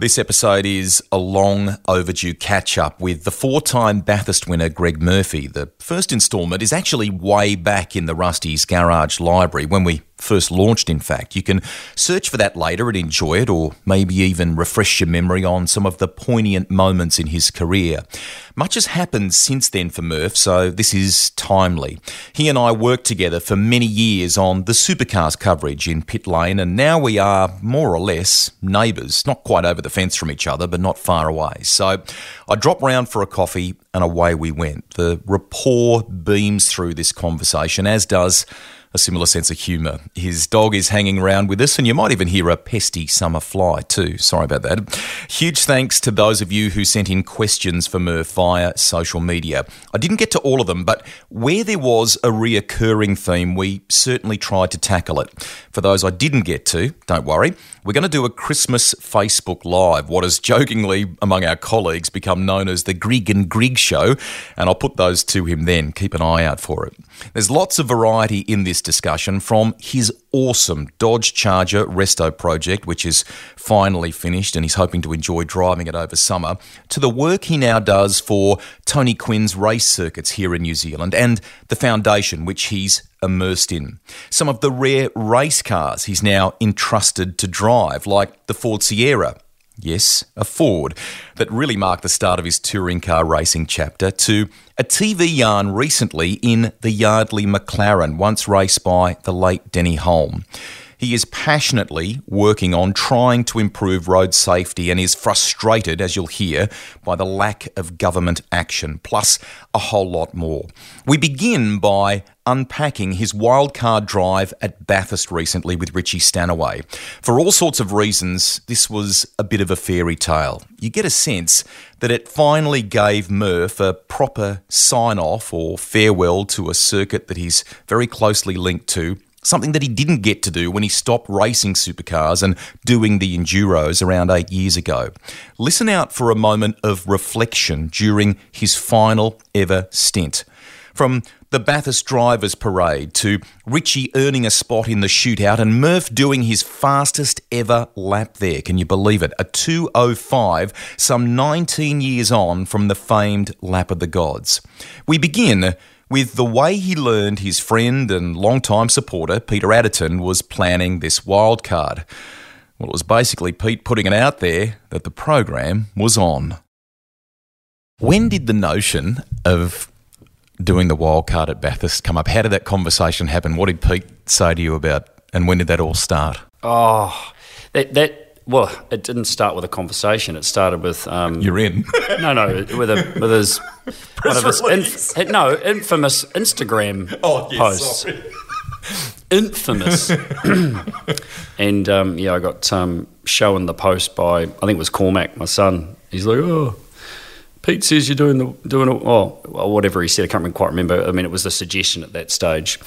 This episode is a long overdue catch up with the four time Bathurst winner Greg Murphy. The first instalment is actually way back in the Rusty's Garage library when we first launched, in fact. You can search for that later and enjoy it, or maybe even refresh your memory on some of the poignant moments in his career. Much has happened since then for Murph, so this is timely. He and I worked together for many years on the supercars coverage in Pit Lane, and now we are more or less neighbours, not quite over the fence from each other, but not far away. So I dropped round for a coffee, and away we went. The rapport beams through this conversation, as does a similar sense of humour. His dog is hanging around with us, and you might even hear a pesty summer fly too. Sorry about that. Huge thanks to those of you who sent in questions for Murph via social media. I didn't get to all of them, but where there was a reoccurring theme, we certainly tried to tackle it. For those I didn't get to, don't worry. We're going to do a Christmas Facebook Live, what has jokingly among our colleagues become known as the Grig and Grig Show, and I'll put those to him then. Keep an eye out for it. There's lots of variety in this discussion from his awesome Dodge Charger Resto project, which is finally finished and he's hoping to enjoy driving it over summer, to the work he now does for Tony Quinn's race circuits here in New Zealand and the foundation which he's immersed in. Some of the rare race cars he's now entrusted to drive, like the Ford Sierra yes, a Ford, that really marked the start of his touring car racing chapter, to a TV yarn recently in the Yardley McLaren, once raced by the late Denny Hulme. He is passionately working on trying to improve road safety and is frustrated, as you'll hear, by the lack of government action, plus a whole lot more. We begin by unpacking his wildcard drive at Bathurst recently with Richie Stanaway. For all sorts of reasons, this was a bit of a fairy tale. You get a sense that it finally gave Murph a proper sign off or farewell to a circuit that he's very closely linked to something that he didn't get to do when he stopped racing supercars and doing the enduros around eight years ago. Listen out for a moment of reflection during his final ever stint. From the Bathurst Drivers Parade to Richie earning a spot in the shootout and Murph doing his fastest ever lap there. Can you believe it? A 205, some 19 years on from the famed Lap of the Gods. We begin with the way he learned his friend and long-time supporter, Peter Adderton, was planning this wild card. Well, it was basically Pete putting it out there that the program was on. When did the notion of doing the wild card at Bathurst come up? How did that conversation happen? What did Pete say to you about, and when did that all start? Oh, that that well, it didn't start with a conversation. It started with um, you're in. no, no, with a with his one of his inf- no infamous Instagram oh, yes, posts. Infamous. and um, yeah, I got um, shown the post by I think it was Cormac, my son. He's like, oh. Pete says you're doing the doing it, oh, well, whatever he said. I can't even quite remember. I mean, it was the suggestion at that stage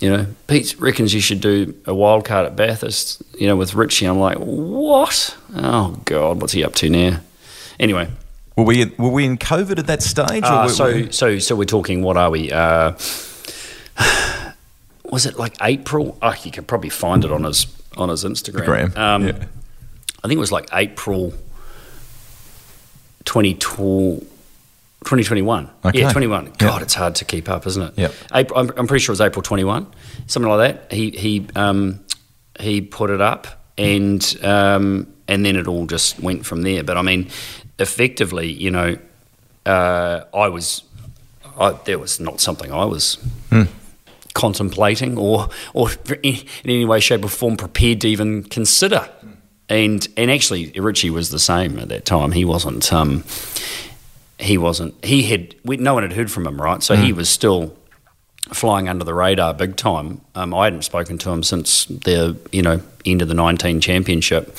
you know, Pete reckons you should do a wild card at Bathurst, you know, with Richie. I'm like, what? Oh, God, what's he up to now? Anyway. Were we, were we in COVID at that stage? Uh, so, we... so, so we're talking, what are we? Uh, was it like April? Oh, you could probably find it on his, on his Instagram. Um, yeah. I think it was like April 2012 2021. Okay. Yeah, 21. God, yep. it's hard to keep up, isn't it? Yeah. I'm, I'm, pretty sure it was April 21, something like that. He he um, he put it up, and um, and then it all just went from there. But I mean, effectively, you know, uh, I was I, there was not something I was. Hmm. Contemplating or, or in any way, shape, or form prepared to even consider, and and actually Richie was the same at that time. He wasn't um, he wasn't. He had. We, no one had heard from him, right? So mm. he was still flying under the radar big time. Um, I hadn't spoken to him since the you know end of the nineteen championship,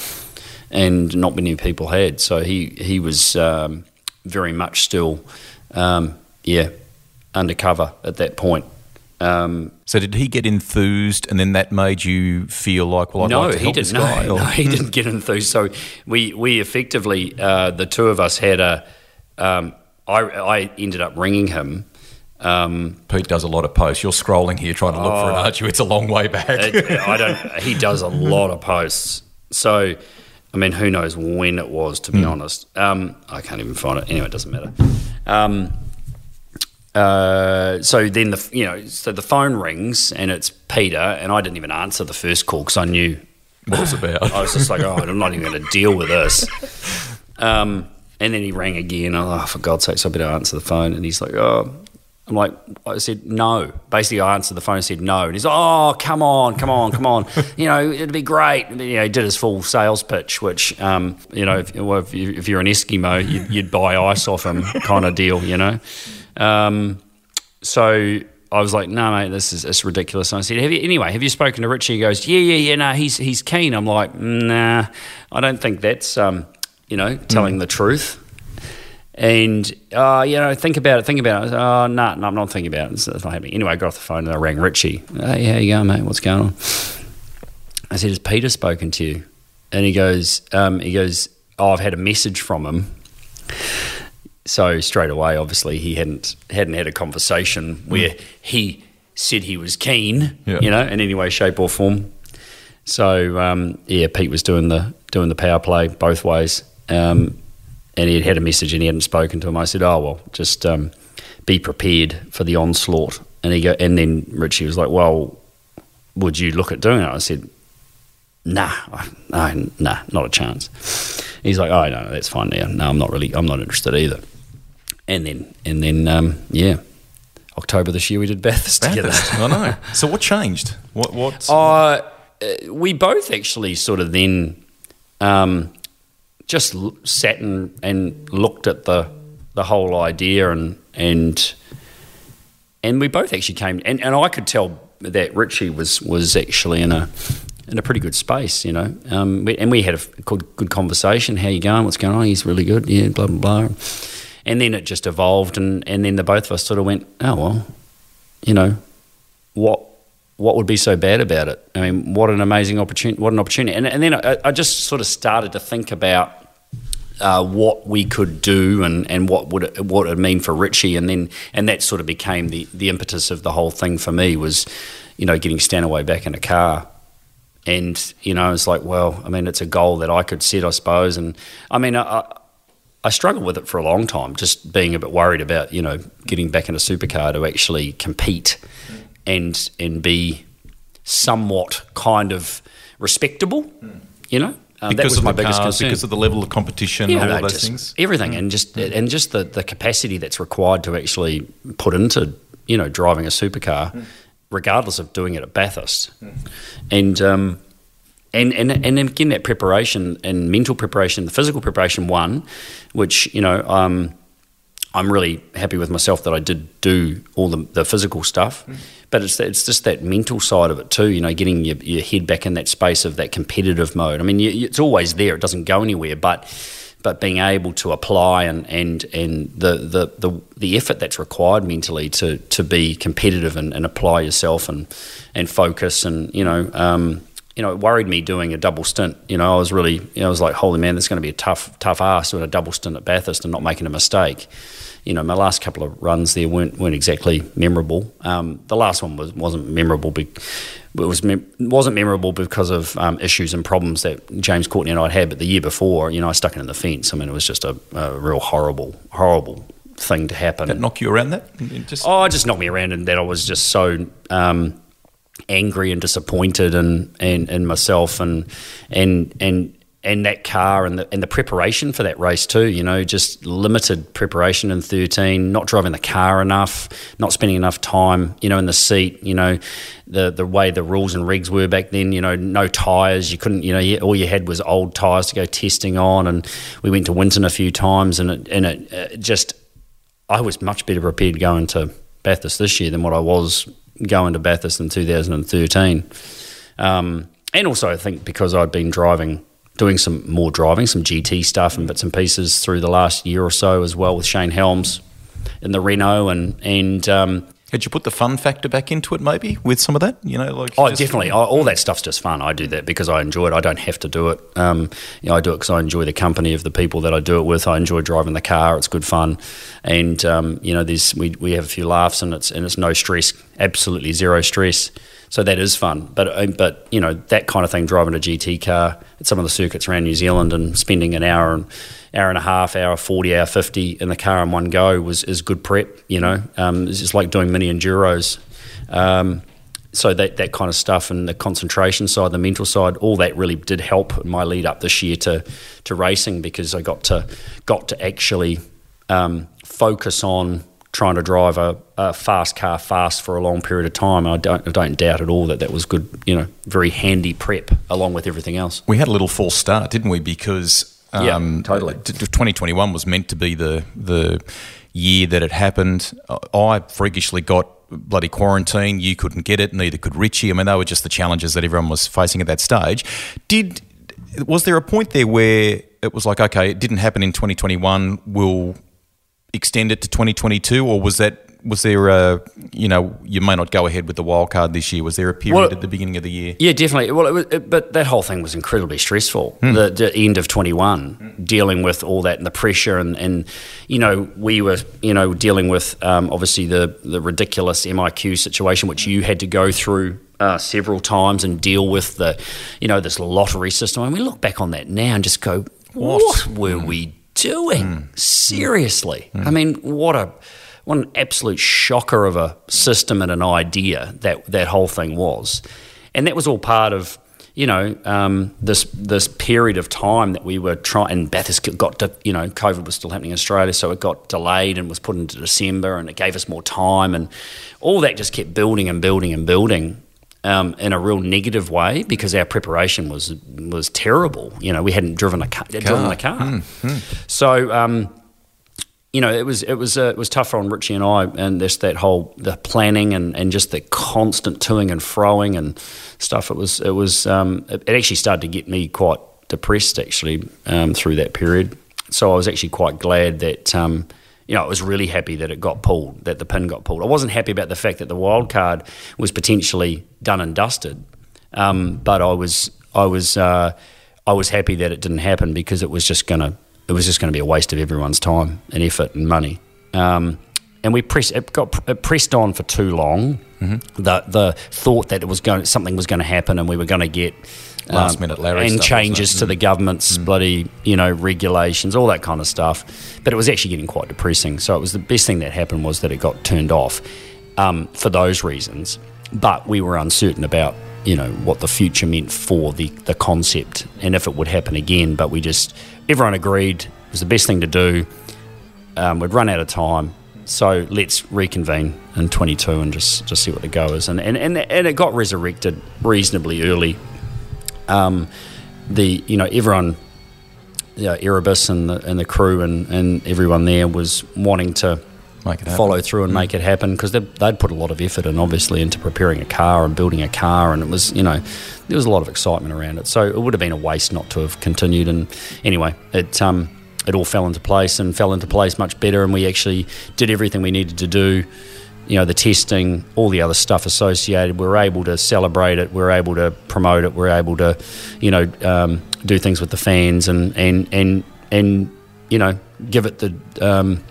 and not many people had. So he he was um, very much still, um, yeah, undercover at that point. Um, So did he get enthused, and then that made you feel like, well, I'd no, like to he help didn't. this No, guy? no, he didn't get enthused. So we we effectively uh, the two of us had a. Um, I I ended up ringing him. Um, Pete does a lot of posts. You're scrolling here trying to look for an Oh. Archie. It's a long way back. it- I don't. He does a lot of posts. So, I mean, who knows when it was? To be honest, um, I can't even find it. Anyway, it doesn't matter. Um, uh, so then the you know so the phone rings and it's Peter and I didn't even answer the first call because I knew what it was about. I was just like, oh, I'm not even going to deal with this. Um, and then he rang again. Oh, for God's sake, so I better answer the phone. And he's like, oh, I'm like, I said no. Basically, I answered the phone and said no. And he's like, oh, come on, come on, come on. you know, it'd be great. And, you know, he did his full sales pitch, which, um, you know, if, well, if, you, if you're an Eskimo, you'd, you'd buy ice off him kind of deal, you know. Um, so I was like, no, mate, this is it's ridiculous. And I said, have you, anyway, have you spoken to Richie? He goes, yeah, yeah, yeah, no, he's, he's keen. I'm like, nah, I don't think that's, um, you know, telling the truth. And, uh, you know, think about it, think about it. Oh, no, no, I'm not thinking about it. It's, it's not happening. Anyway, I got off the phone and I rang Richie. Hey, how you going, mate? What's going on? I said, has Peter spoken to you? And he goes, um, he goes, oh, I've had a message from him. So straight away, obviously, he hadn't hadn't had a conversation where he said he was keen, Yeah. you know, in any way, shape, or form. So um, yeah, Pete was doing the doing the power play both ways, um, and he had had a message and he hadn't spoken to him. I said, "Oh well, just um, be prepared for the onslaught." And he go, and then Richie was like, "Well, would you look at doing it?" I said, "Nah, I- no, nah, not a chance." He's like, "Oh no, no, that's fine now. No, I'm not really, I'm not interested either." And then, and then, um, yeah, October this year we did Bathurst together. I know. So what changed? What? What? Uh, uh, we both actually sort of then um, just sat and, and looked at the the whole idea and and and we both actually came and, and I could tell that Richie was was actually in a in a pretty good space, you know. Um, we, and we had a good, good conversation. How you going? What's going on? He's really good. Yeah, blah blah blah. And then it just evolved, and, and then the both of us sort of went, oh well, you know, what what would be so bad about it? I mean, what an amazing opportunity! What an opportunity! And, and then I, I just sort of started to think about uh, what we could do and, and what would it, what it mean for Richie, and then and that sort of became the, the impetus of the whole thing for me was, you know, getting Stanaway back in a car. And you know, it's like, well, I mean, it's a goal that I could set, I suppose. And I mean, I, I, I struggled with it for a long time, just being a bit worried about, you know, getting back in a supercar to actually compete and and be somewhat kind of respectable, you know. Um, because of my the biggest cars, concern. because of the level of competition, yeah, all no, those just things. everything, and just and just the, the capacity that's required to actually put into you know driving a supercar, regardless of doing it at Bathurst, and um, and and and then again that preparation and mental preparation, the physical preparation one, which you know um, I'm really happy with myself that I did do all the, the physical stuff, but it's it's just that mental side of it too. You know, getting your, your head back in that space of that competitive mode. I mean, you, you- it's always there; it doesn't go anywhere. But but being able to apply and and and the the the, the effort that's required mentally to to be competitive and, and apply yourself and and focus and you know. Um, you know, it worried me doing a double stint. You know, I was really, you know, I was like, holy man, that's going to be a tough, tough ass doing a double stint at Bathurst and not making a mistake. You know, my last couple of runs there weren't weren't exactly memorable. Um, the last one was wasn't memorable. Be, it was mem- wasn't memorable because of um, issues and problems that James Courtney and I had. But the year before, you know, I stuck it in the fence. I mean, it was just a, a real horrible, horrible thing to happen. That knock you around that? Just, Oh, it just knocked me around, and that I was just so um, angry and disappointed, and and and myself, and and and and that car, and the and the preparation for that race too. You know, just limited preparation in thirteen, not driving the car enough, not spending enough time, you know, in the seat. You know, the the way the rules and regs were back then. You know, no tires. You couldn't. You know, all you had was old tires to go testing on, and we went to Winton a few times, and it and it, uh just I was much better prepared going to Bathurst this year than what I was going to Bathurst in 2013. Um, and also, I think because I'd been driving, doing some more driving, some GT stuff and bits and pieces through the last year or so as well with Shane Helms. in the Renault and and um, had you put the fun factor back into it, maybe with some of that? You know, like oh, definitely. All that stuff's just fun. I do that because I enjoy it. I don't have to do it. Um, you know, I do it because I enjoy the company of the people that I do it with. I enjoy driving the car. It's good fun, and um, you know, there's we, we have a few laughs and it's and it's no stress. Absolutely zero stress. So that is fun. But uh, but you know that kind of thing, driving a GT car at some of the circuits around New Zealand and spending an hour and hour and a half, hour forty, hour fifty in the car in one go was is good prep. You know, um, it's just like doing mini enduros. Um, so that that kind of stuff and the concentration side, the mental side, all that really did help my lead up this year to to racing because I got to got to actually um, focus on trying to drive a, a, fast car fast for a long period of time. I don't, I don't doubt at all that that was good, you know, very handy prep along with everything else. We had a little false start, didn't we? Because um, yeah, totally. 2021 was meant to be the the year that it happened. I freakishly got bloody quarantine. You couldn't get it, neither could Richie. I mean, they were just the challenges that everyone was facing at that stage. Did was there a point there where it was like, okay, it didn't happen in 2021. We'll extend it to 2022, or was that was there a you know you may not go ahead with the wild card this year? Was there a period well, at the beginning of the year? Yeah, definitely. Well, it was, it, but that whole thing was incredibly stressful. Mm. The, the, end of 21, mm. dealing with all that and the pressure, and, and you know we were you know dealing with um, obviously the the ridiculous MIQ situation which you had to go through uh, several times and deal with the, you know, this lottery system. And we look back on that now and just go, what, what were mm. we doing? Mm. Seriously. Mm. I mean, what a what an absolute shocker of a system and an idea that that whole thing was. And that was all part of you know um, this this period of time that we were trying. And Bathurst got to, you know COVID was still happening in Australia, so it got delayed and was put into December, and it gave us more time, and all that just kept building and building and building um, in a real negative way because our preparation was was terrible. You know, we hadn't driven a car, car. driven a car. Mm, mm. So, um, you know, it was it was uh, it was tougher on Richie and I, and this that whole the planning and, and just the constant toing and froing and stuff. It was it was um, it, it, actually started to get me quite depressed actually um, through that period. So I was actually quite glad that um, you know, I was really happy that it got pulled, that the pin got pulled. I wasn't happy about the fact that the wild card was potentially done and dusted, um, but I was I was uh, I was happy that it didn't happen because it was just gonna it was just to be a waste of everyone's time and effort and money. Um, and we pressed it got it pressed on for too long. Mm-hmm. The the thought that it was going something was going to happen and we were going to get last um, minute Larry and changes to mm. the government's mm. bloody you know regulations, all that kind of stuff. But it was actually getting quite depressing. So it was the best thing that happened was that it got turned off um, for those reasons. But we were uncertain about you know what the future meant for the the concept and if it would happen again. But we just everyone agreed it was the best thing to do. Um, we'd run out of time. So let's reconvene in 22 and just, just see what the go is. And, and, and, and it got resurrected reasonably early um, the you know everyone, yeah, Erebus and the and the crew and, and everyone there was wanting to follow through and mm. make it happen because they'd put a lot of effort and obviously into preparing a car and building a car and it was you know there was a lot of excitement around it so it would have been a waste not to have continued and anyway it um it all fell into place and fell into place much better and we actually did everything we needed to do you know the testing, all the other stuff associated. We're able to celebrate it. We're able to promote it. We're able to, you know, um, do things with the fans and and and and you know give it the um,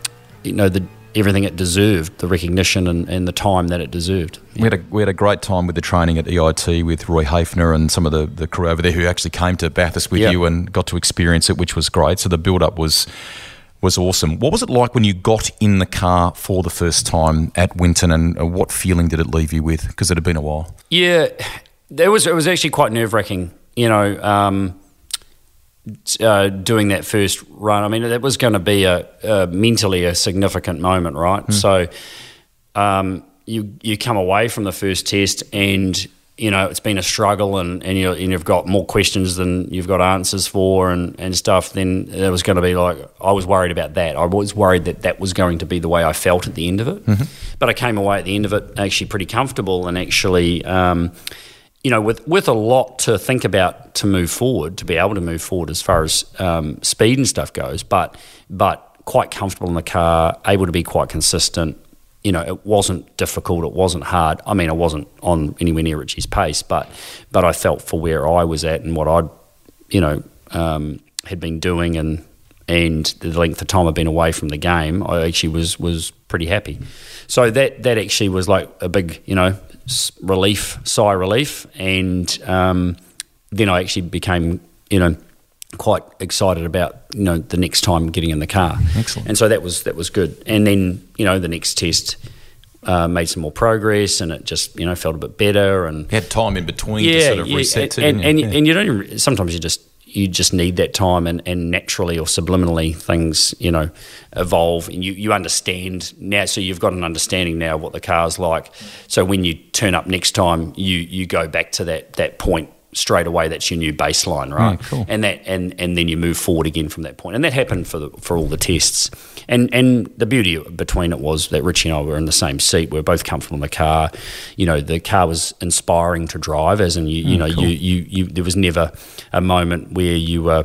you know the everything it deserved, the recognition and, and the time that it deserved. Yeah. We, had a, we had a great time with the training at EIT with Roy Hafner and some of the, the crew over there who actually came to Bathurst with you and got to experience it, which was great. So the build up was was awesome. What was it like when you got in the car for the first time at Winton, and what feeling did it leave you with? Because it had been a while. Yeah, it was. It was actually quite nerve wracking. You know, um, uh, doing that first run. I mean, that was going to be a, a, mentally a significant moment, right? Mm. So, um, you you come away from the first test and you know, it's been a struggle and, and, you and you've got more questions than you've got answers for and, and stuff, then it was going to be like, I was worried about that. I was worried that that was going to be the way I felt at the end of it. Mm-hmm. But I came away at the end of it actually pretty comfortable and actually, um, you know, with, with a lot to think about to move forward, to be able to move forward as far as um, speed and stuff goes, but, but quite comfortable in the car, able to be quite consistent. You know, it wasn't difficult. It wasn't hard. I mean, I wasn't on anywhere near Richie's pace, but but I felt for where I was at and what I'd, you know, um, had been doing and and the length of time I've been away from the game, I actually was was pretty happy. So that that actually was like a big, you know, relief, sigh relief, and um, then I actually became, you know, quite excited about you know the next time getting in the car. Excellent. And so that was that was good. And then you know the next test. Uh, made some more progress, and it just you know felt a bit better, and you had time in between yeah, to sort of yeah, reset. And, and, you? and, yeah. and you don't even, sometimes you just you just need that time and, and naturally or subliminally things you know evolve and you, you understand now. So you've got an understanding now what the car's like. So when you turn up next time you you go back to that that point straight away that's your new baseline right? Yeah, cool. and that and and then you move forward again from that point. And that happened for the, for all the tests. And and the beauty between it was that Richie and I were in the same seat. We were both comfortable in the car. You know the car was inspiring to drive as in you you know cool. you, you you there was never a moment where you were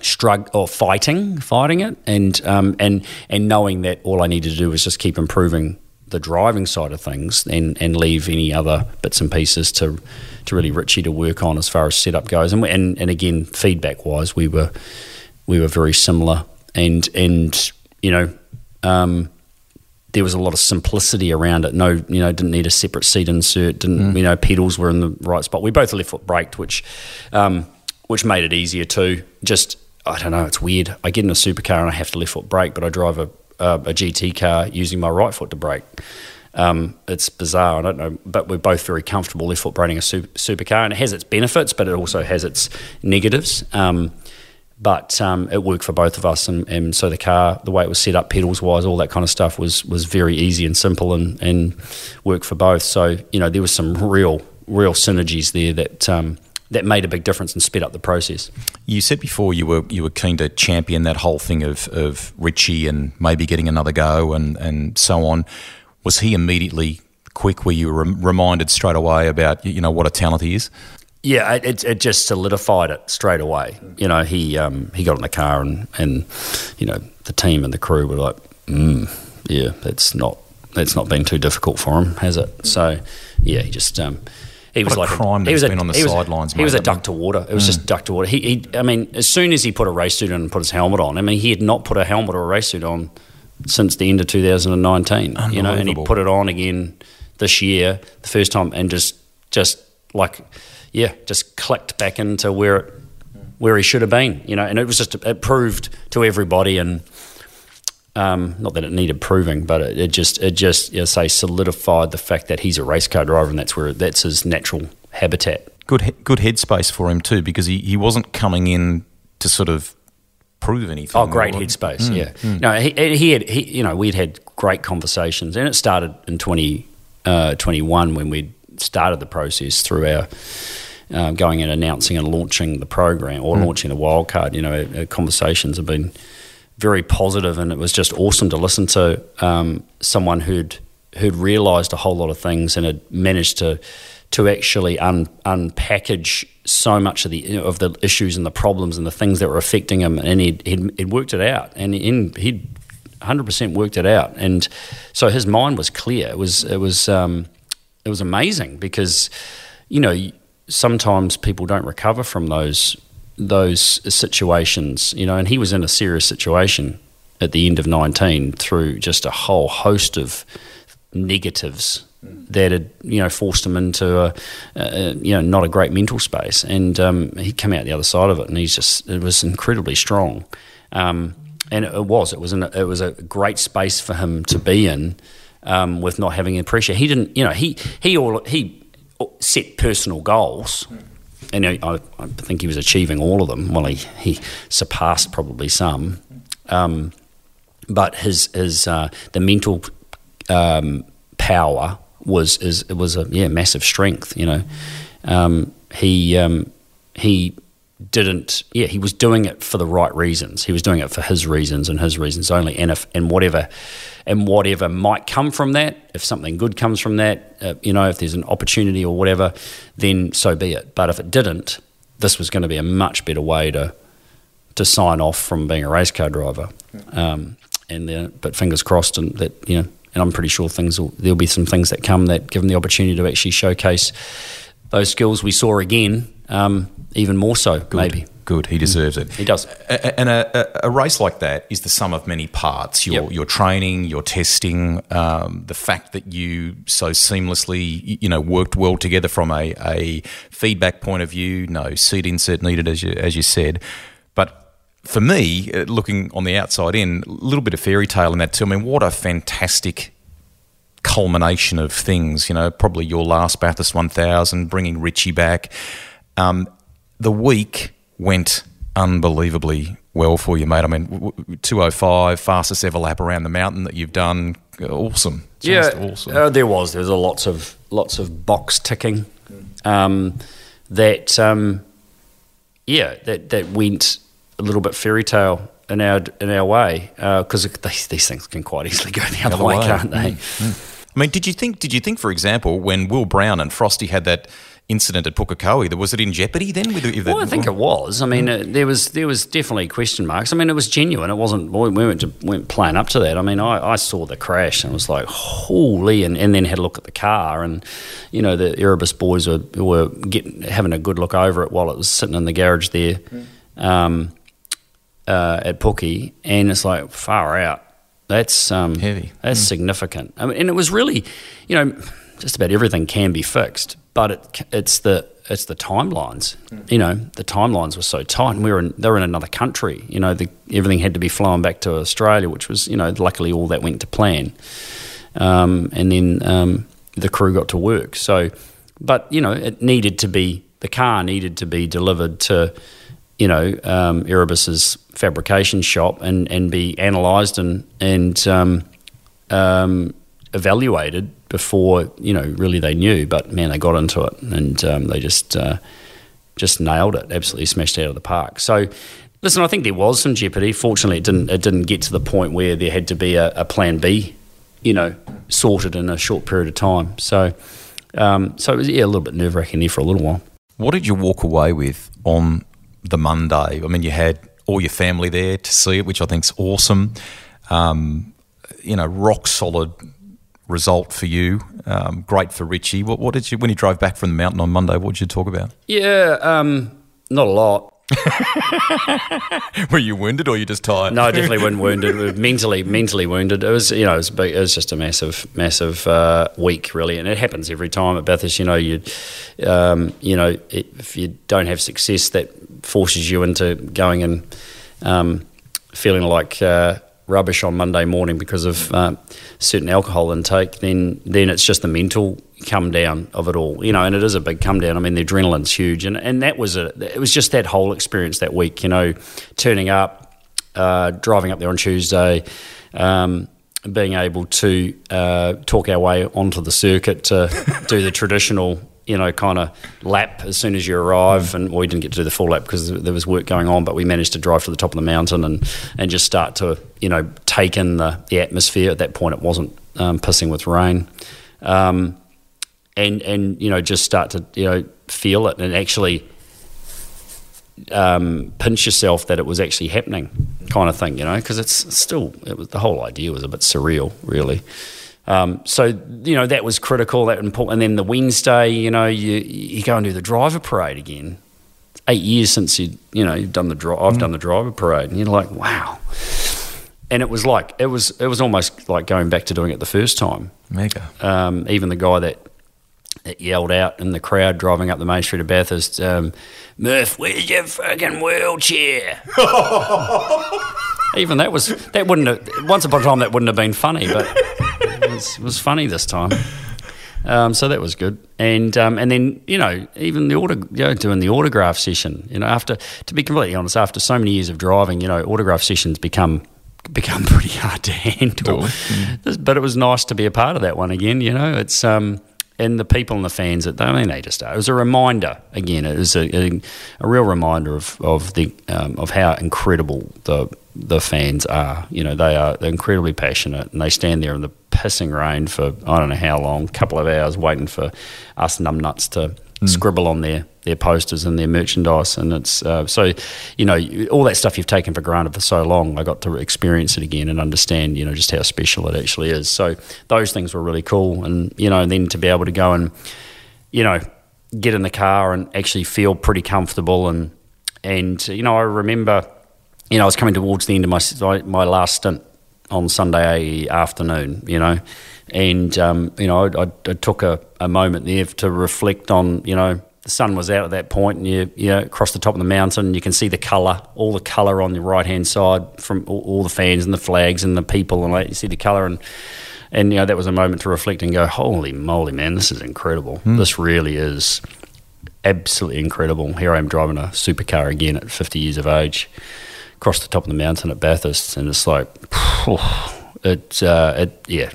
strugg or fighting fighting it. And um and and knowing that all I needed to do was just keep improving the driving side of things and, and leave any other bits and pieces to to really Richie to work on as far as setup goes. And and, and again, feedback wise, we were we were very similar. And and you know, um, there was a lot of simplicity around it. No, you know, didn't need a separate seat insert. Didn't you know, pedals were in the right spot. We both left foot braked, which um, which made it easier too. Just I don't know, it's weird. I get in a supercar and I have to left foot brake, but I drive a a, a GT car using my right foot to brake. Um, it's bizarre. I don't know, but we're both very comfortable left foot braking a super, supercar, and it has its benefits, but it also has its negatives. Um, but um, it worked for both of us, and, and so the car, the way it was set up, pedals wise, all that kind of stuff was was very easy and simple, and, and worked for both. So you know there was some real real synergies there that um, that made a big difference and sped up the process. You said before you were you were keen to champion that whole thing of, of Richie and maybe getting another go and, and so on. Was he immediately quick? Were you rem- reminded straight away about you know what a talent he is? Yeah, it, it, it just solidified it straight away. You know, he um, he got in the car and, and you know the team and the crew were like, mm, yeah, that's not that's not been too difficult for him, has it? So yeah, he just um, he was What a like crime he was been on the sidelines, He was a duck to water. It was mm. just duck to water. He, he, I mean, as soon as he put a race suit on and put his helmet on, I mean, he had not put a helmet or a race suit on since the end of 2019. You know, and he put it on again this year, the first time, and just just like yeah, just clicked back into where it where he should have been. You know, and it was just it proved to everybody and. Um, not that it needed proving, but it, it just it just you know, say solidified the fact that he's a race car driver and that's where that's his natural habitat. Good good headspace for him too because he, he wasn't coming in to sort of prove anything. Oh, great headspace. yeah. No, he, he had, he, you know, we'd had great conversations, and it started in 2021 uh, 21 when we started the process through our um, going and announcing and launching the program or launching the wildcard. You know, our, our conversations have been very positive, and it was just awesome to listen to um, someone who'd who'd realised a whole lot of things and had managed to to actually un, unpackage so much of the of the issues and the problems and the things that were affecting him, and he'd, he'd, he'd worked it out, and he'd, he'd 100% worked it out, and so his mind was clear. It was it was um, it was amazing because you know sometimes people don't recover from those those situations, you know, and he was in a serious situation at the end of 19 through just a whole host of negatives that had you know forced him into a, a you know not a great mental space. And um, he came out the other side of it and he's just it was incredibly strong. Um, and it, was it was an, it was a great space for him to be in um, with not having any pressure. He didn't you know he he all he set personal goals and I, I think he was achieving all of them well he, he surpassed probably some um, but his his uh, the mental um, power was is it was a yeah massive strength. You know, um, he um, he didn't yeah he was doing it for the right reasons. He was doing it for his reasons and his reasons only. And if and whatever and whatever might come from that, if something good comes from that, uh, you know, if there's an opportunity or whatever, then so be it. But if it didn't, this was going to be a much better way to to sign off from being a race car driver. Um, and then, but fingers crossed, and that you know, and I'm pretty sure things will, there'll be some things that come that give them the opportunity to actually showcase those skills we saw again, um, even more so, Good. maybe. Good, he deserves it. He does. And a, a, a race like that is the sum of many parts. Your Yep. your training, your testing, um, the fact that you so seamlessly, you know, worked well together from a, a feedback point of view. No seat insert needed, as you as you said. But for me, uh, looking on the outside in, a little bit of fairy tale in that too. I mean, what a fantastic culmination of things. You know, probably your last Bathurst 1000, bringing Richie back. Um, the week went unbelievably well for you, mate. I mean, w- w- 205, fastest ever lap around the mountain that you've done. Awesome. Just awesome. Uh, there was. There was a lots of lots of box ticking. Um, that um, yeah, that that went a little bit fairy tale in our in our way because these, these things can quite easily go the other, Other way, way. can't they? I mean, did you think? Did you think, for example, when Will Brown and Frosty had that incident at Pukekohe, that was it in jeopardy then? With, with Well, I think it was. I mean, uh, there was there was definitely question marks. I mean, it was genuine. It wasn't. We weren't weren't playing up to that. I mean, I, I saw the crash and was like, holy, and, and then had a look at the car, and you know, the Erebus boys were were getting having a good look over it while it was sitting in the garage there, um, uh, at Pookie, and it's like far out. That's um, Heavy. That's significant. I mean, and it was really, you know, just about everything can be fixed, but it, it's the it's the timelines. You know, the timelines were so tight. And we were in, they were in another country. You know, the, everything had to be flown back to Australia, which was you know, luckily all that went to plan. Um, and then um, the crew got to work. So, but you know, it needed to be the car needed to be delivered to you know, um, Erebus's fabrication shop and, and be analysed and and um, um, evaluated before you know really they knew. But man, they got into it and um, they just uh, just nailed it, absolutely smashed it out of the park. So. Listen, I think there was some jeopardy. Fortunately, it didn't. It didn't get to the point where there had to be a, a plan B, you know, sorted in a short period of time. So, um, so it was yeah, a little bit nerve wracking there for a little while. What did you walk away with on the Monday? I mean, you had all your family there to see it, which I think's awesome. Um, you know, rock solid result for you. Um, great for Richie. What, what did you when you drove back from the mountain on Monday? What did you talk about? Yeah, um, not a lot. Were you wounded or you just tired? No, I definitely wasn't wounded. Mentally, mentally wounded. It was, you know, it was, big, it was just a massive, massive uh, week, really, and it happens every time at Bathurst. You know, you, um, you know, it, if you don't have success, that forces you into going and um, feeling like uh, rubbish on Monday morning because of uh, certain alcohol intake. Then, then it's just the mental come down of it all, you know, and it is a big come down. I mean, the adrenaline's huge, and and that was a, it was just that whole experience that week, you know, turning up uh, driving up there on Tuesday, um, being able to uh, talk our way onto the circuit to do the traditional, you know, kind of lap as soon as you arrive. And well, we didn't get to do the full lap because there was work going on, but we managed to drive to the top of the mountain and, and just start to, you know, take in the, the atmosphere. At that point, it wasn't um, pissing with rain. Um, and, and, you know, just start to, you know, feel it and actually um, pinch yourself that it was actually happening, kind of thing, you know, because it's still it was the whole idea was a bit surreal, really. Um, so you know that was critical. That important, and then the Wednesday, you know, you you go and do the driver parade again. It's eight years since you you know you've done the dri- I've done the driver parade, and you're like, wow. And it was like it was it was almost like going back to doing it the first time. Mega. Um, even the guy that, that yelled out in the crowd driving up the main street of Bathurst, um, Murph, where's your fucking wheelchair? even that was that wouldn't have once upon a time that wouldn't have been funny, but was, it was funny this time. Um, so that was good, and um, and then you know even the auto, you know, doing the autograph session. You know, after to be completely honest, after so many years of driving, you know, autograph sessions become become pretty hard to handle. But it was nice to be a part of that one again. You know, it's um, and the people and the fans. That I mean, they just are. It was a reminder again. It was a, a, a real reminder of of the um, of how incredible the the fans are. You know, they are incredibly passionate, and they stand there in the pissing rain for I don't know how long, a couple of hours, waiting for us numbnuts to scribble on their their posters and their merchandise, and it's uh, so you know all that stuff you've taken for granted for so long. I got to experience it again and understand you know just how special it actually is. So those things were really cool, and you know, then to be able to go and you know get in the car and actually feel pretty comfortable and and you know I remember you know I was coming towards the end of my my last stint on Sunday afternoon, you know, and um, you know I, I took a, a, moment there to reflect on you know the sun was out at that point, and you you know across the top of the mountain, you can see the colour, all the colour on the right hand side from all, all, the fans and the flags and the people, and like, you see the colour and. And you know that was a moment to reflect and go, "Holy moly, man! This is incredible. Mm. This really is absolutely incredible. Here I am driving a supercar again at 50 years of age, across the top of the mountain at Bathurst, and it's like, it, uh, it yeah,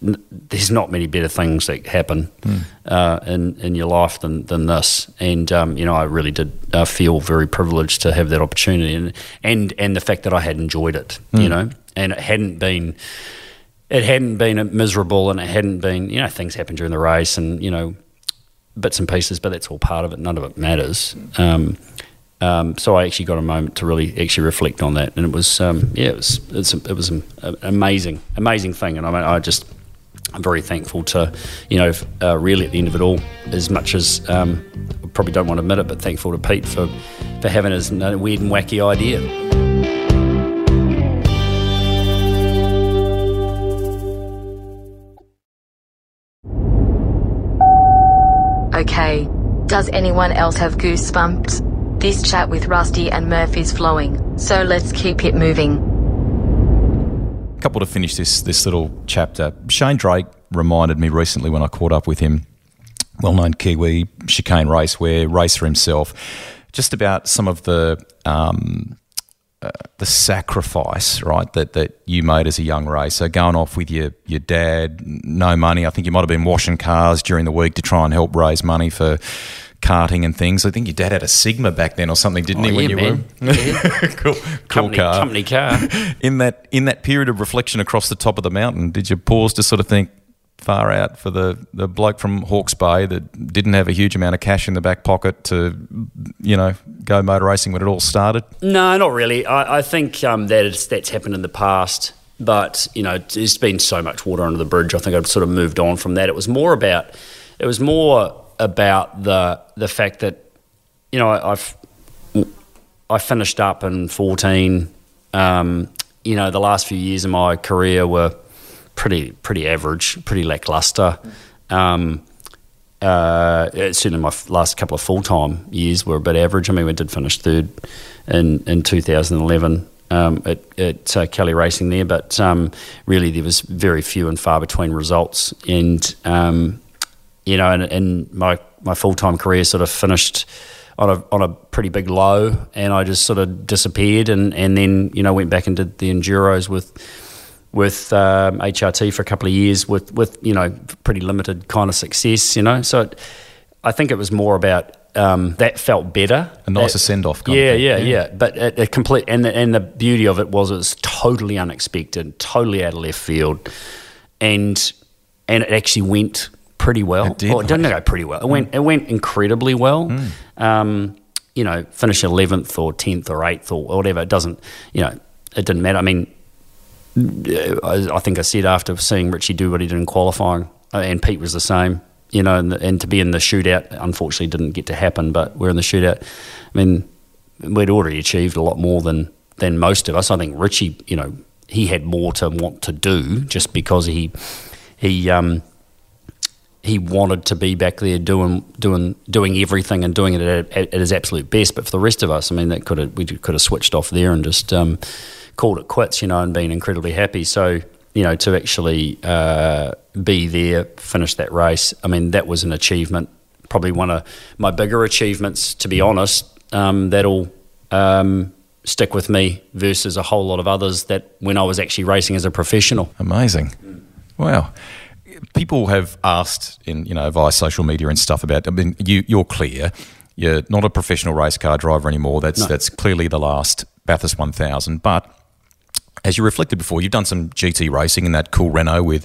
there's not many better things that happen mm. uh, in in your life than than this. And um, you know, I really did uh, feel very privileged to have that opportunity, and and and the fact that I had enjoyed it. Mm. You hmm. know, and it hadn't been. It hadn't been miserable, and it hadn't been, you know, things happened during the race, and you know, bits and pieces, but that's all part of it. None of it matters. Um, um, so I actually got a moment to really actually reflect on that, and it was, um, yeah, it was, it was an amazing, amazing thing, and I mean, I just I'm very thankful to, you know, uh, really at the end of it all, as much as um, I probably don't want to admit it, but thankful to Pete for, for having his weird and wacky idea. Okay, does anyone else have goosebumps? This chat with Rusty and Murph is flowing, so let's keep it moving couple to finish this this little chapter. Shane Drake reminded me recently when I caught up with him, well known Kiwi chicane race, where racer himself, just about some of the um, uh, the sacrifice, right, that, that you made as a young racer, going off with your, your dad, no money. I think you might have been washing cars during the week to try and help raise money for karting and things. I think your dad had a Sigma back then or something, didn't oh, he? When you man. were yeah. cool, cool company, car. Company car. in that in that period of reflection across the top of the mountain, did you pause to sort of think? Far out for the, the bloke from Hawke's Bay that didn't have a huge amount of cash in the back pocket to, you know, go motor racing when it all started. No, not really. I, I think um, that that's happened in the past but you know there's been so much water under the bridge i think i've sort of moved on from that it was more about it was more about the the fact that you know I, have I finished up in fourteen. Um, you know, the last few years of my career were pretty pretty average, pretty lackluster. Um, uh, certainly, my last couple of full time years were a bit average. I mean, we did finish third in in 2011 um, at, at uh, Kelly Racing there, but um, really there was very few and far between results. And um, you know, and, and my my full time career sort of finished on a on a pretty big low, and I just sort of disappeared, and, and then you know went back and did the enduros with with um, HRT for a couple of years with with you know pretty limited kind of success, you know. So it, I think it was more about um, that felt better. A nicer send off. Yeah, yeah, yeah, yeah, But a, a complete and the, and the beauty of it was it was totally unexpected, totally out of left field, and and it actually went pretty well. It did. Well, it didn't go pretty well. It mm. went it went incredibly well. Mm. Um, you know, finish eleventh or tenth or eighth or whatever. It doesn't. You know, it didn't matter. I mean, I think I said after seeing Richie do what he did in qualifying, uh, and Pete was the same. You know, and, and to be in the shootout, unfortunately, didn't get to happen. But we're in the shootout. I mean, we'd already achieved a lot more than than most of us. I think Richie, you know, he had more to want to do just because he he um, he wanted to be back there doing doing doing everything and doing it at, at, his absolute best. But for the rest of us, I mean, that could have we could have switched off there and just um, called it quits, you know, and been incredibly happy. So you know, to actually uh, be there, finish that race, I mean, that was an achievement. Probably one of my bigger achievements, to be honest. Um, that'll um, stick with me versus a whole lot of others that when I was actually racing as a professional. Amazing. Wow people have asked in you know via social media and stuff about. I mean, you you're clear. You're not a professional race car driver anymore. That's no. that's clearly the last Bathurst 1000. But as you reflected before, you've done some GT racing in that cool Renault with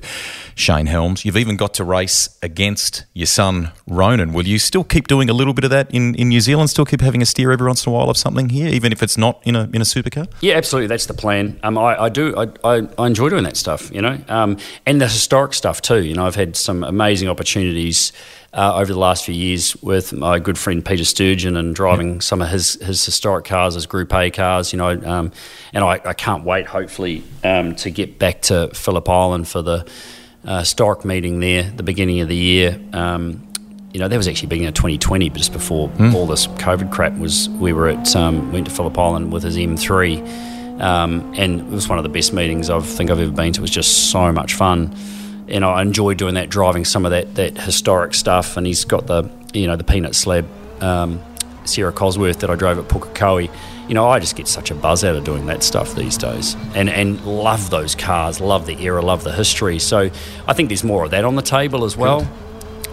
Shane Helms. You've even got to race against your son Ronan. Will you still keep doing a little bit of that in, in New Zealand? Still keep having a steer every once in a while of something here, even if it's not in a in a supercar? Yeah, absolutely. That's the plan. Um, I, I do. I, I, I, enjoy doing that stuff. You know, um, and the historic stuff too. You know, I've had some amazing opportunities uh, over the last few years with my good friend Peter Sturgeon and driving some of his, his historic cars his Group A cars, you know, um, and I, I, can't wait, hopefully, um, to get back to Phillip Island for the uh, historic meeting there, the beginning of the year. Um, you know, that was actually beginning of 2020, but just before mm. all this COVID crap was, we were at, um, went to Phillip Island with his M3, um, and it was one of the best meetings I think I've ever been to. It was just so much fun and I enjoy doing that, driving some of that that historic stuff. And he's got the you know the peanut slab um, Sierra Cosworth that I drove at Pukekohe. You know, I just get such a buzz out of doing that stuff these days, and and love those cars, love the era, love the history. So I think there's more of that on the table as well. Good.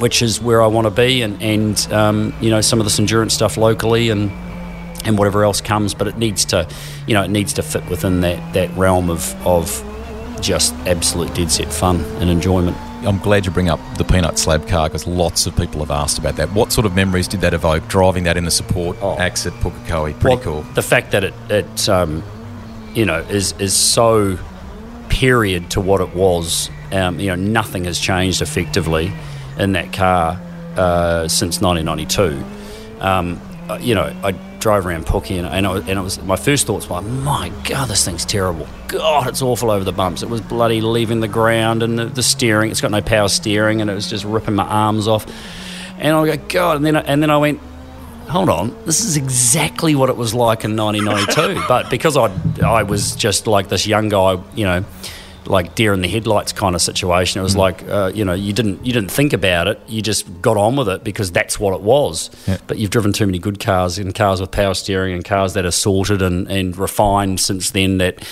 Which is where I want to be, and and um, you know some of this endurance stuff locally, and and whatever else comes. But it needs to, you know, it needs to fit within that that realm of of just absolute dead set fun and enjoyment. I'm glad you bring up the peanut slab car because lots of people have asked about that. What sort of memories did that evoke? Driving that in the support oh. acts at Pukekohe, pretty well, cool. The fact that it, it um, you know, is is so period to what it was. Um, you know, nothing has changed effectively in that car uh, since 1992. Um, uh, you know, I drove around Pookie and, and, and, it was my first thoughts were, my God, this thing's terrible. God, it's awful over the bumps. It was bloody leaving the ground and the, the steering. It's got no power steering and it was just ripping my arms off. And I go, God, and then and then I went, hold on, this is exactly what it was like in 1992. but because I I was just like this young guy, you know like deer in the headlights kind of situation. It was mm. like uh, you know you didn't you didn't think about it. You just got on with it because that's what it was. Yeah. But you've driven too many good cars and cars with power steering and cars that are sorted and, and refined since then that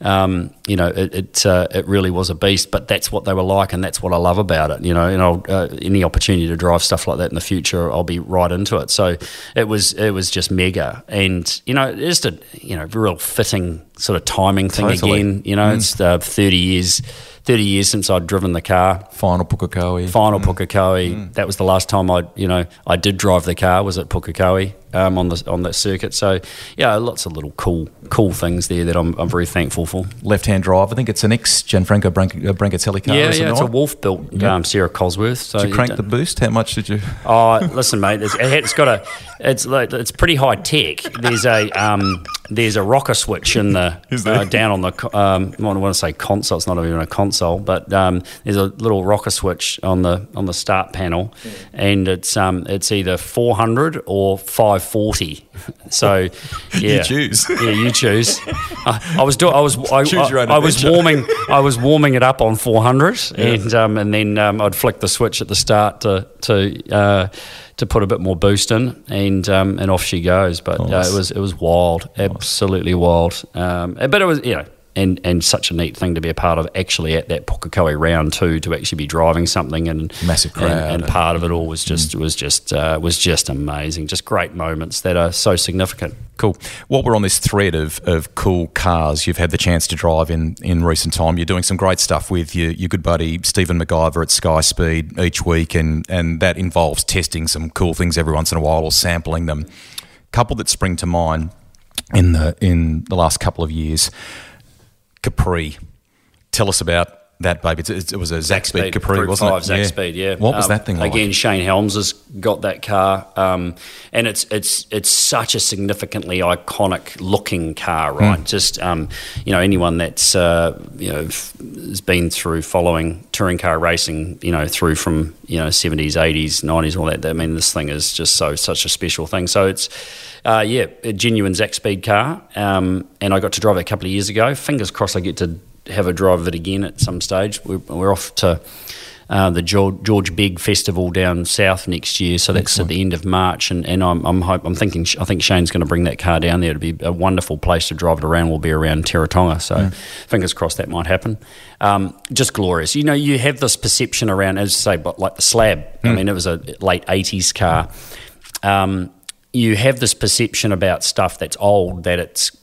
um, you know, it it, uh, it, really was a beast. But that's what they were like, and that's what I love about it. You know, and I'll, uh, any opportunity to drive stuff like that in the future, I'll be right into it. So it was it was just mega, and you know, just a you know real fitting sort of timing thing totally. again. You know, mm. it's uh, thirty years 30 years since I'd driven the car. Final Pukekohe. Final mm. Pukekohe. Mm. That was the last time I, you know, I did drive the car. Was at Pukekohe um, on the on that circuit. So yeah, lots of little cool cool things there that I'm, I'm very thankful for. Left hand drive. I think it's an ex Gianfranco Branc- uh, Brancatelli car. Yeah, yeah, it's a Wolf built yep. um, Sierra Cosworth. So did you crank the boost? How much did you? Oh, listen, mate. It's, it's got a. It's it's pretty high tech. There's a um, there's a rocker switch in the uh, down on the um, I want to say console. It's not even a console, but um, there's a little rocker switch on the on the start panel, yeah. and it's um, it's either 400 or 540. So yeah, you choose. Yeah, you choose. Uh, I was doing. I was I, I, I was warming. I was warming it up on 400, yeah. and um, and then um, I'd flick the switch at the start to to. Uh, to put a bit more boost in, and um, and off she goes. But nice. uh, it was it was wild, absolutely wild. Um, but it was you know and and such a neat thing to be a part of actually at that Pukekohe round too to actually be driving something and massive crowd and, and part of it all was just mm. was just uh, was just amazing. Just great moments that are so significant. Cool. While we're on this thread of, of cool cars you've had the chance to drive in in recent time. You're doing some great stuff with your, your good buddy Stephen McIvor at Sky Speed each week and and that involves testing some cool things every once in a while or sampling them. Couple that spring to mind in the in the last couple of years Capri. Tell us about that baby. It, was a Zakspeed Capri, wasn't five, it? Zac yeah. Speed, yeah. What was um, that thing like? Again, Shane Helms has got that car, um, and it's it's it's such a significantly iconic looking car, right? Mm. Just um, you know, anyone that's uh, you know has been through following touring car racing, you know, through from you know seventies, eighties, nineties, all that. I mean, this thing is just so such a special thing. So it's uh, yeah, a genuine Zakspeed car, um, and I got to drive it a couple of years ago. Fingers crossed, I get to have a drive of it again at some stage. We're, we're off to uh, the George, George Begg Festival down south next year, so that's Excellent. at the end of March, and, and I'm I'm, hope, I'm thinking I think Shane's going to bring that car down there. It'll be a wonderful place to drive it around. We'll be around Teretonga, so yeah. fingers crossed that might happen. Um, just glorious. You know, you have this perception around, as I say, but like the slab. Mm. I mean, it was a late '80s car. Um, you have this perception about stuff that's old that it's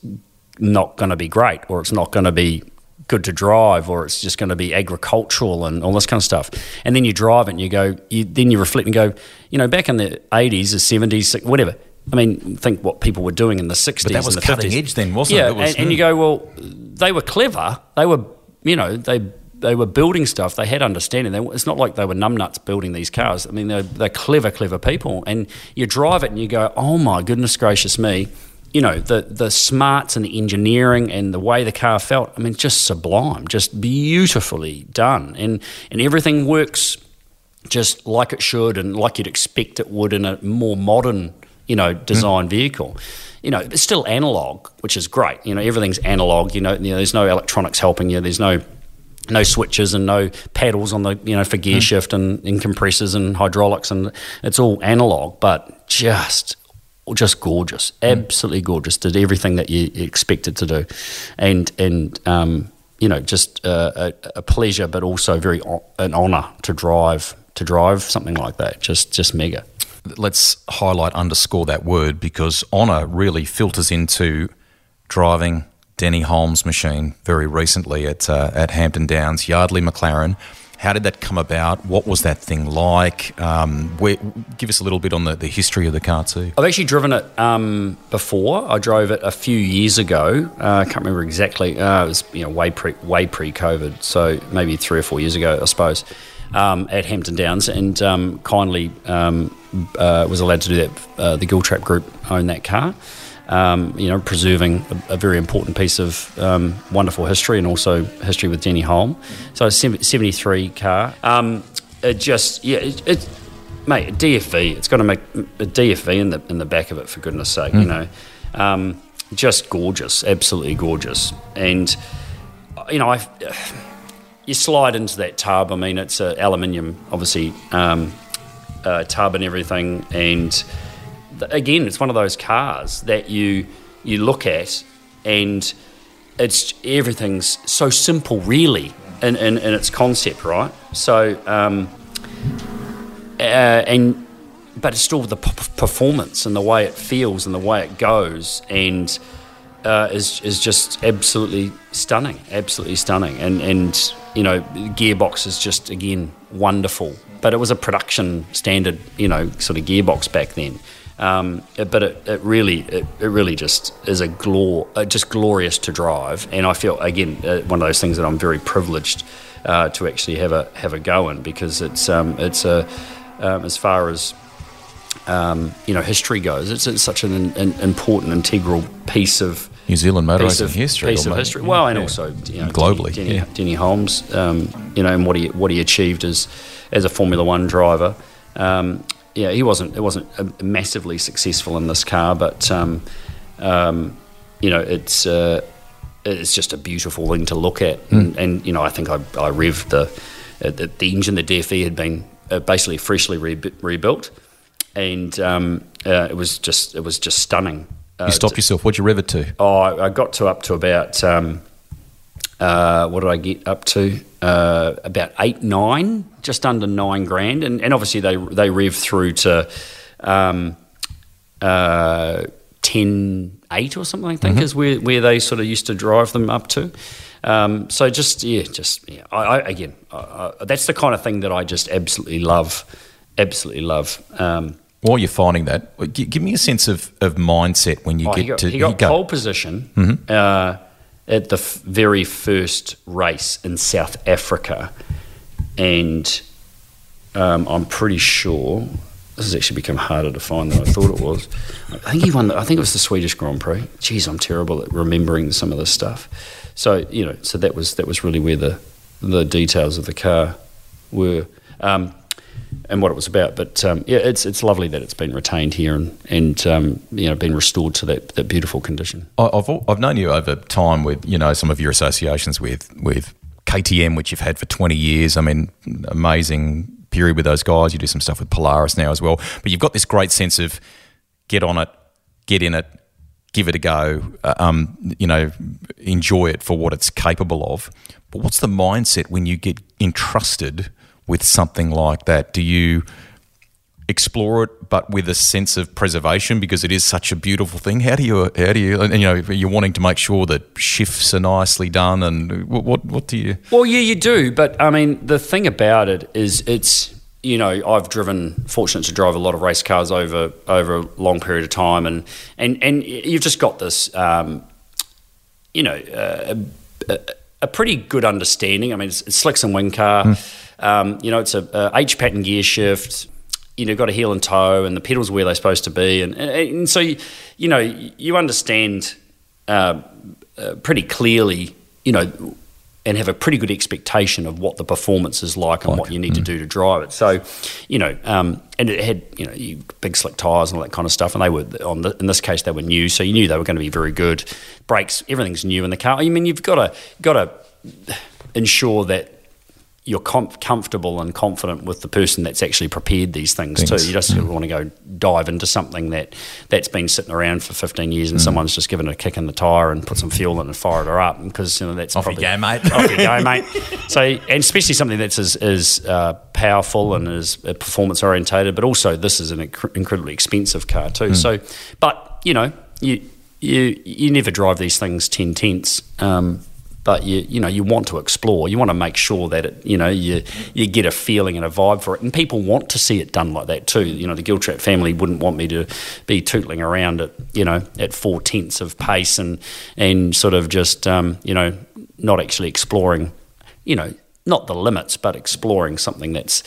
not going to be great, or it's not going to be good to drive, or it's just going to be agricultural and all this kind of stuff. And then you drive it and you go, you, then you reflect and go, you know, back in the 80s, or 70s, whatever. I mean, think what people were doing in the 60s. But that was cutting 50s. edge then, wasn't yeah, it? it was, and, and you go, well, they were clever. They were, you know, they they were building stuff. They had understanding. They, it's not like they were numbnuts building these cars. I mean, they're, they're clever, clever people. And you drive it and you go, oh my goodness gracious me. You know, the, the smarts and the engineering and the way the car felt, I mean, just sublime, just beautifully done. And, and everything works just like it should and like you'd expect it would in a more modern, you know, design Mm. vehicle. You know, it's still analog, which is great. You know, everything's analog. You know, you know, there's no electronics helping you. There's no no switches and no paddles on the you know for gear Mm. shift and, and compressors and hydraulics and it's all analog, but just just gorgeous, Mm. absolutely gorgeous. Did everything that you expected to do, and and um, you know just uh, a, a pleasure, but also very o- an honour to drive to drive something like that. Just just mega. let's highlight, underscore that word because honour really filters into driving Denny Hulme's machine very recently at uh, at Hampton Downs, Yardley McLaren. How did that come about? What was that thing like? Um, where, give us a little bit on the, the history of the car too. I've actually driven it um, before. I drove it a few years ago. Uh, I can't remember exactly. Uh, it was you know way pre way pre COVID, so maybe three or four years ago, I suppose, um, at Hampton Downs, and um, kindly um, uh, was allowed to do that. Uh, the Giltrap Group owned that car. Um, you know, preserving a, a very important piece of um, wonderful history and also history with Denny Hulme. So, a 73 car. Um, it just, yeah, it, it mate, a DFV. It's got to make a DFV in the in the back of it for goodness sake. You know, um, just gorgeous, absolutely gorgeous. And you know, I you slide into that tub. I mean, it's a aluminium, obviously, um, uh, tub and everything. And again, it's one of those cars that you you look at and it's everything's so simple, really, in, in, in its concept, right? So. Um, uh, and but it's still the p- performance and the way it feels and the way it goes and uh, is is just absolutely stunning, absolutely stunning. And and you know, gearbox is just again wonderful. But it was a production standard, you know, sort of gearbox back then. Um, but it, it really, it, it really just is a glor, uh, just glorious to drive. And I feel again uh, one of those things that I'm very privileged uh, to actually have a have a go in because it's um, it's a um, as far as um, you know history goes, it's, it's such an, an important integral piece of New Zealand motor piece racing of history, piece of history. Well, and yeah. also you know, Globally, Denny, yeah. Denny, Denny Hulme, um, you know, and what he what he achieved as as a Formula One driver. Um, yeah, he wasn't it wasn't uh, massively successful in this car, but um, um, you know, it's. Uh, it's just a beautiful thing to look at, Hmm. and, and you know, I think I, I revved the, uh, the the engine. The DFV had been uh, basically freshly re- rebuilt, and um, uh, it was just it was just stunning. Uh, You stop yourself. What'd you rev it to? Oh, I, I got to up to about um, uh, what did I get up to? Uh, about eight, nine, just under nine grand, and, and obviously they they rev through to um, uh, 10, 8 or something. I think is where, where they sort of used to drive them up to. Um, so just yeah, just yeah. I, I, again, I, I, that's the kind of thing that I just absolutely love, absolutely love. Um, While you're finding that, give me a sense of, of mindset when you Oh, get he got, to he got go- pole position uh, at the f- very first race in South Africa, and um, I'm pretty sure this has actually become harder to find than I thought it was. I think he won. The, I think it was the Swedish Grand Prix. Jeez, I'm terrible at remembering some of this stuff. So you know, so that was that was really where the the details of the car were. Um, and what it was about. But um, yeah, it's it's lovely that it's been retained here and and um, you know been restored to that, that beautiful condition. I've I've known you over time with you know some of your associations with with KTM, which you've had for twenty years. I mean, amazing period with those guys. You do some stuff with Polaris now as well, but you've got this great sense of get on it, get in it, give it a go. uh, Um, you know, enjoy it for what it's capable of. But what's the mindset when you get entrusted with something like that? Do you explore it, but with a sense of preservation because it is such a beautiful thing. How do you, how do you, and, you know, you're wanting to make sure that shifts are nicely done, and what, what, what do you? Well, yeah, you do, but I mean, the thing about it is, it's you know, I've driven, fortunate to drive a lot of race cars over over a long period of time, and and and you've just got this, um, you know, uh, a, a, pretty good understanding. I mean, it's, it's slicks and wing car. Mm. Um, you know, it's a, a H pattern gear shift. You know, got a heel and toe, and the pedals where they're supposed to be, and and, and so you, you know you understand uh, uh, pretty clearly. You know and have a pretty good expectation of what the performance is like and like, what you need mm. to do to drive it. So, you know, um, and it had you know big slick tires and all that kind of stuff, and they were on the, in this case they were new, so you knew they were going to be very good. Brakes, everything's new in the car. I mean, you've got to got to ensure that you're com- comfortable and confident with the person that's actually prepared these things, things. too. You just mm. want to go dive into something that that's been sitting around for 15 years and mm. someone's just given it a kick in the tire and put some fuel in and fired her up because you know that's off probably, you go, mate. off you go, mate. So and especially something that's as, as uh, powerful and as uh, performance orientated, but also this is an inc- incredibly expensive car too. Mm. So, but you know you. You, you never drive these things 10 tenths. Um, but you you know you want to explore. You want to make sure that it, you know you you get a feeling and a vibe for it, and people want to see it done like that too. You know, the Giltrap family wouldn't want me to be tootling around at you know at four tenths of pace and and sort of just um, you know not actually exploring you know not the limits, but exploring something that's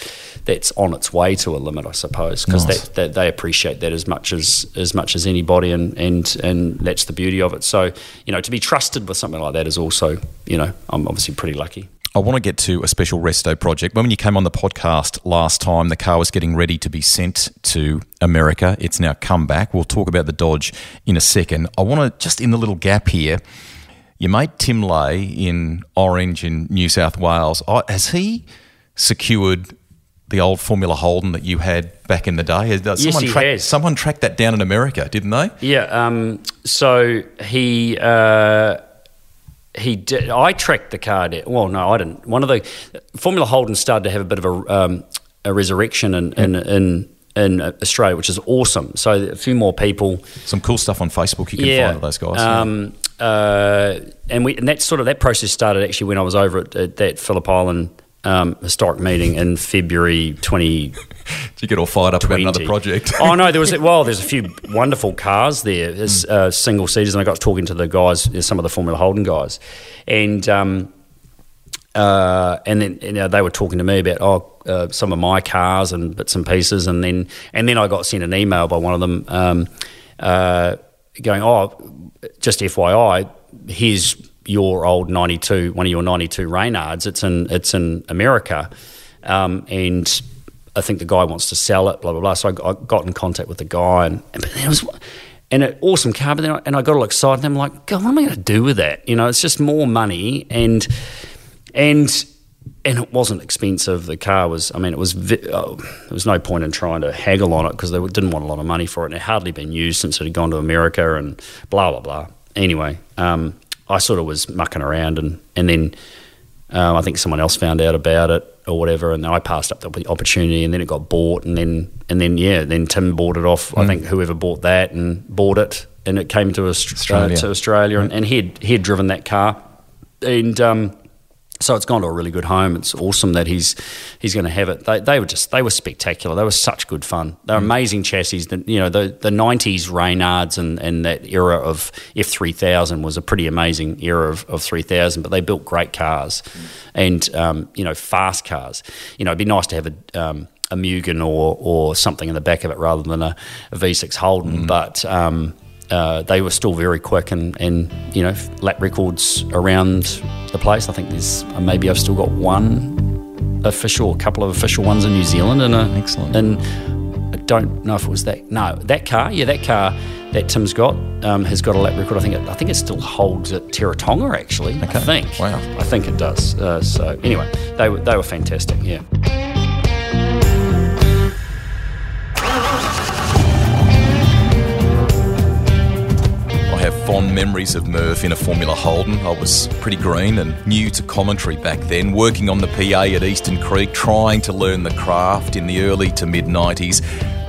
that's on its way to a limit, I suppose, because nice. that, that, they appreciate that as much as as much as anybody, and and and that's the beauty of it. So you know, to be trusted with something like that is also you know, I'm obviously pretty lucky. I want to get to a special resto project. When you came on the podcast last time, the car was getting ready to be sent to America. It's now come back. We'll talk about the Dodge in a second. I want to just in the little gap here your mate Tim Lay in Orange in New South Wales, has he secured the old Formula Holden that you had back in the day? Has, yes, someone, he track, has. someone tracked that down in America, didn't they? Yeah. Um, so he. Uh, he did. I tracked the car down. Well, no, I didn't. One of the Formula Holden started to have a bit of a, um, a resurrection in, in, in in Australia, which is awesome. So a few more people. Some cool stuff on Facebook you can yeah, find those guys. Um, uh, and we and that sort of that process started actually when I was over at, at that Phillip Island um, historic meeting in February 20. Did you get all fired up 20. about another project? oh no, there was well, there's a few wonderful cars there. There's uh, single seaters, and I got talking to the guys, some of the Formula Holden guys, and um, uh, and then you know, they were talking to me about oh uh, some of my cars and bits and pieces, and then and then I got sent an email by one of them um, uh, going oh just FYI, here's your old 92, one of your 92 Reynards. It's in, it's in America. Um, and I think the guy wants to sell it, blah, blah, blah. So I, I got in contact with the guy and, and it was, an awesome car, but then I, and I got all excited and I'm like, God, what am I going to do with that? You know, it's just more money and, and, and it wasn't expensive. The car was, I mean, it was, oh, there was no point in trying to haggle on it because they didn't want a lot of money for it. And it had hardly been used since it had gone to America and blah, blah, blah. Anyway, um, I sort of was mucking around and, and then um, I think someone else found out about it or whatever. And then I passed up the opportunity and then it got bought. And then, and then yeah, then Tim bought it off. Mm. I think whoever bought that and bought it and it came to Australia, uh, to Australia and, and he, had, he had driven that car. And, um, so it's gone to a really good home. It's awesome that he's he's going to have it. They, they were just they were spectacular. They were such good fun. They're mm. amazing chassis. The, you know the the nineties Reynards and, and that era of F three thousand was a pretty amazing era of, of three thousand. But they built great cars, mm. and um, you know fast cars. You know it'd be nice to have a um, a Mugen or or something in the back of it rather than a a V6 Holden. Mm. But um, uh, they were still very quick and, and you know lap records around the place. I think there's uh, maybe I've still got one official, a couple of official ones in New Zealand, and a, excellent. And I don't know if it was that. No, that car. Yeah, that car that Tim's got um, has got a lap record. I think it, I think it still holds at Teretonga actually. Okay. I think. Wow. I think it does. Uh, so anyway, they were they were fantastic. Yeah. Fond memories of Murph in a Formula Holden. I was pretty green and new to commentary back then, working on the PA at Eastern Creek, trying to learn the craft in the early to mid 90s.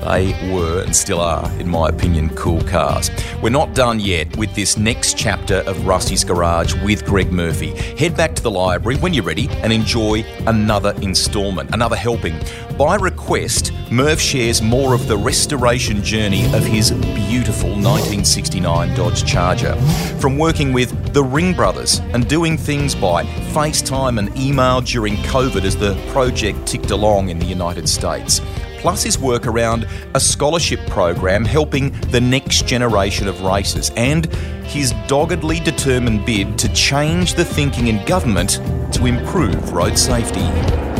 They were and still are, in my opinion, cool cars. We're not done yet with this next chapter of Rusty's Garage with Greg Murphy. Head back to the library when you're ready and enjoy another instalment, another helping. By request, Murph shares more of the restoration journey of his beautiful 1969 Dodge Charger. From working with the Ring Brothers and doing things by FaceTime and email during COVID as the project ticked along in the United States plus his work around a scholarship program helping the next generation of racers, and his doggedly determined bid to change the thinking in government to improve road safety.